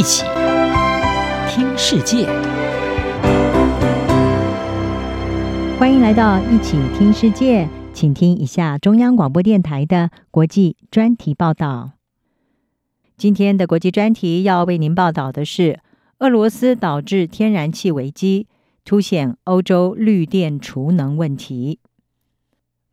一起听世界，欢迎来到一起听世界，请听一下中央广播电台的国际专题报道。今天的国际专题要为您报道的是：俄罗斯导致天然气危机，凸显欧洲绿电储能问题。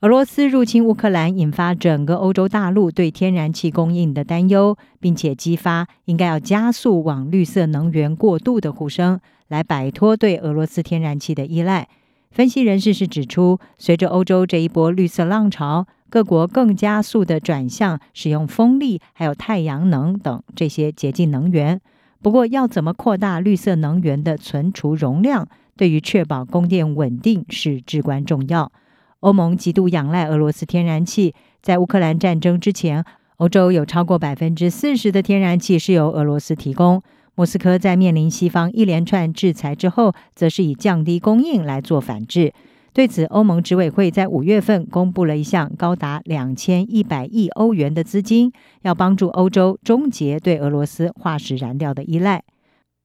俄罗斯入侵乌克兰，引发整个欧洲大陆对天然气供应的担忧，并且激发应该要加速往绿色能源过渡的呼声，来摆脱对俄罗斯天然气的依赖。分析人士是指出，随着欧洲这一波绿色浪潮，各国更加速地转向使用风力、还有太阳能等这些洁净能源。不过，要怎么扩大绿色能源的存储容量，对于确保供电稳定是至关重要。欧盟极度仰赖俄罗斯天然气，在乌克兰战争之前，欧洲有超过百分之四十的天然气是由俄罗斯提供。莫斯科在面临西方一连串制裁之后，则是以降低供应来做反制。对此，欧盟执委会在五月份公布了一项高达两千一百亿欧元的资金，要帮助欧洲终结对俄罗斯化石燃料的依赖。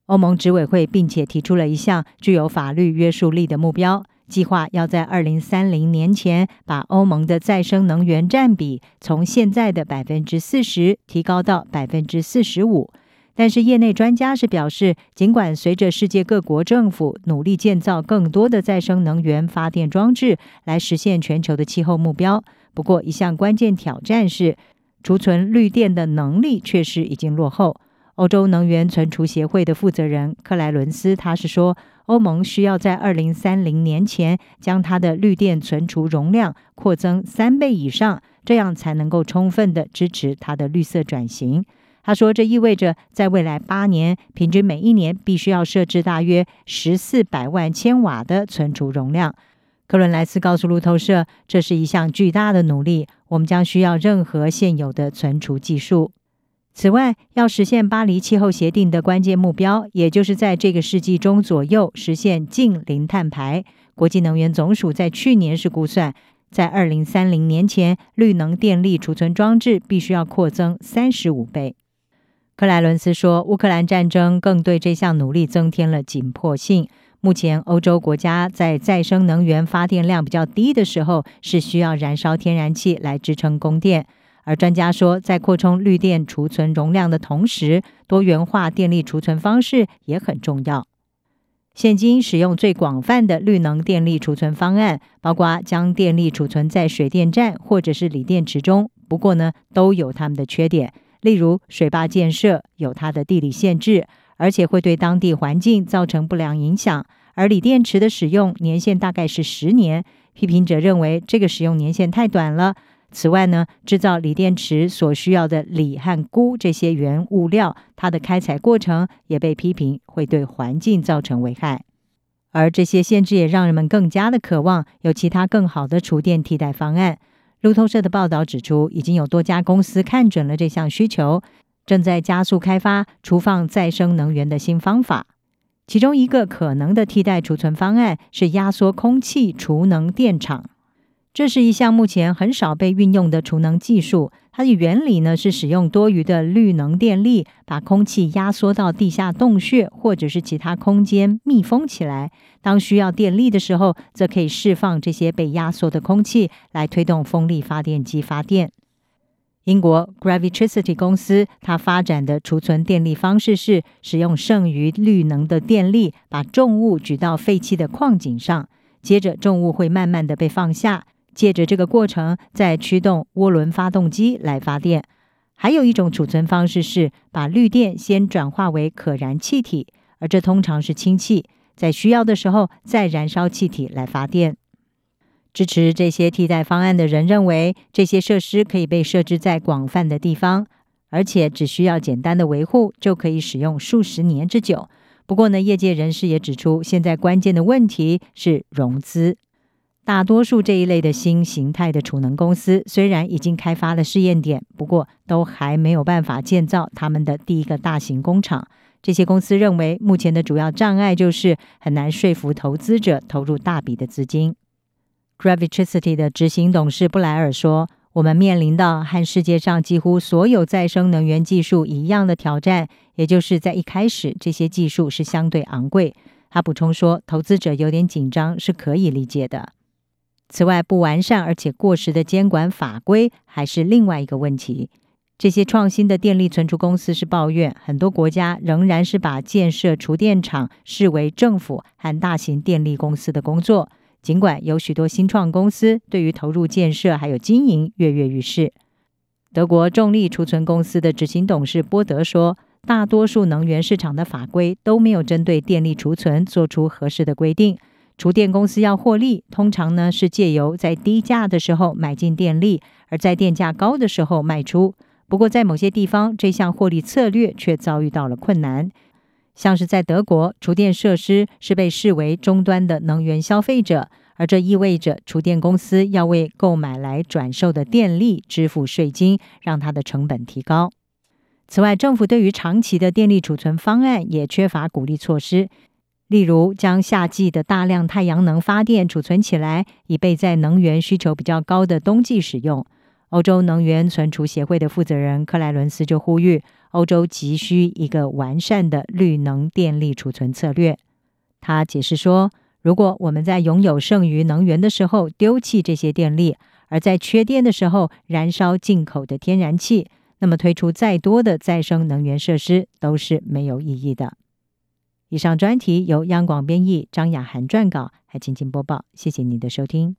欧盟执委会并且提出了一项具有法律约束力的目标。计划要在二零三零年前把欧盟的再生能源占比从现在的百分之四十提高到百分之四十五。但是业内专家是表示，尽管随着世界各国政府努力建造更多的再生能源发电装置来实现全球的气候目标，不过一项关键挑战是储存绿电的能力确实已经落后。欧洲能源存储协会的负责人克莱伦斯他是说。欧盟需要在二零三零年前将它的绿电存储容量扩增三倍以上，这样才能够充分地支持它的绿色转型。他说，这意味着在未来八年，平均每一年必须要设置大约十四百万千瓦的存储容量。克伦莱斯告诉路透社，这是一项巨大的努力，我们将需要任何现有的存储技术。此外，要实现巴黎气候协定的关键目标，也就是在这个世纪中左右实现净零碳排。国际能源总署在去年是估算，在二零三零年前，绿能电力储存装置必须要扩增三十五倍。克莱伦斯说，乌克兰战争更对这项努力增添了紧迫性。目前，欧洲国家在再生能源发电量比较低的时候，是需要燃烧天然气来支撑供电。而专家说，在扩充绿电储存容量的同时，多元化电力储存方式也很重要。现今使用最广泛的绿能电力储存方案，包括将电力储存在水电站或者是锂电池中。不过呢，都有它们的缺点，例如水坝建设有它的地理限制，而且会对当地环境造成不良影响。而锂电池的使用年限大概是十年，批评者认为这个使用年限太短了。此外呢，制造锂电池所需要的锂和钴这些原物料，它的开采过程也被批评会对环境造成危害。而这些限制也让人们更加的渴望有其他更好的储电替代方案。路透社的报道指出，已经有多家公司看准了这项需求，正在加速开发储放再生能源的新方法。其中一个可能的替代储存方案是压缩空气储能电厂。这是一项目前很少被运用的储能技术。它的原理呢，是使用多余的绿能电力，把空气压缩到地下洞穴或者是其他空间密封起来。当需要电力的时候，则可以释放这些被压缩的空气，来推动风力发电机发电。英国 Gravitricity 公司它发展的储存电力方式是使用剩余绿能的电力，把重物举到废弃的矿井上，接着重物会慢慢的被放下。借着这个过程，再驱动涡轮发动机来发电。还有一种储存方式是把绿电先转化为可燃气体，而这通常是氢气，在需要的时候再燃烧气体来发电。支持这些替代方案的人认为，这些设施可以被设置在广泛的地方，而且只需要简单的维护就可以使用数十年之久。不过呢，业界人士也指出，现在关键的问题是融资。大多数这一类的新形态的储能公司，虽然已经开发了试验点，不过都还没有办法建造他们的第一个大型工厂。这些公司认为，目前的主要障碍就是很难说服投资者投入大笔的资金。Gravitricity 的执行董事布莱尔说：“我们面临到和世界上几乎所有再生能源技术一样的挑战，也就是在一开始这些技术是相对昂贵。他补充说，投资者有点紧张是可以理解的。此外，不完善而且过时的监管法规还是另外一个问题。这些创新的电力存储公司是抱怨，很多国家仍然是把建设储电厂视为政府和大型电力公司的工作。尽管有许多新创公司对于投入建设还有经营跃跃欲试，德国重力储存公司的执行董事波德说：“大多数能源市场的法规都没有针对电力储存做出合适的规定。储电公司要获利，通常呢是借由在低价的时候买进电力，而在电价高的时候卖出。不过，在某些地方，这项获利策略却遭遇到了困难。”像是在德国，储电设施是被视为终端的能源消费者，而这意味着储电公司要为购买来转售的电力支付税金，让它的成本提高。此外，政府对于长期的电力储存方案也缺乏鼓励措施，例如将夏季的大量太阳能发电储存起来，以备在能源需求比较高的冬季使用。欧洲能源存储协会的负责人克莱伦斯就呼吁，欧洲急需一个完善的绿能电力储存策略。他解释说，如果我们在拥有剩余能源的时候丢弃这些电力，而在缺电的时候燃烧进口的天然气，那么推出再多的再生能源设施都是没有意义的。以上专题由央广编译，张雅涵撰稿，还静静播报。谢谢您的收听。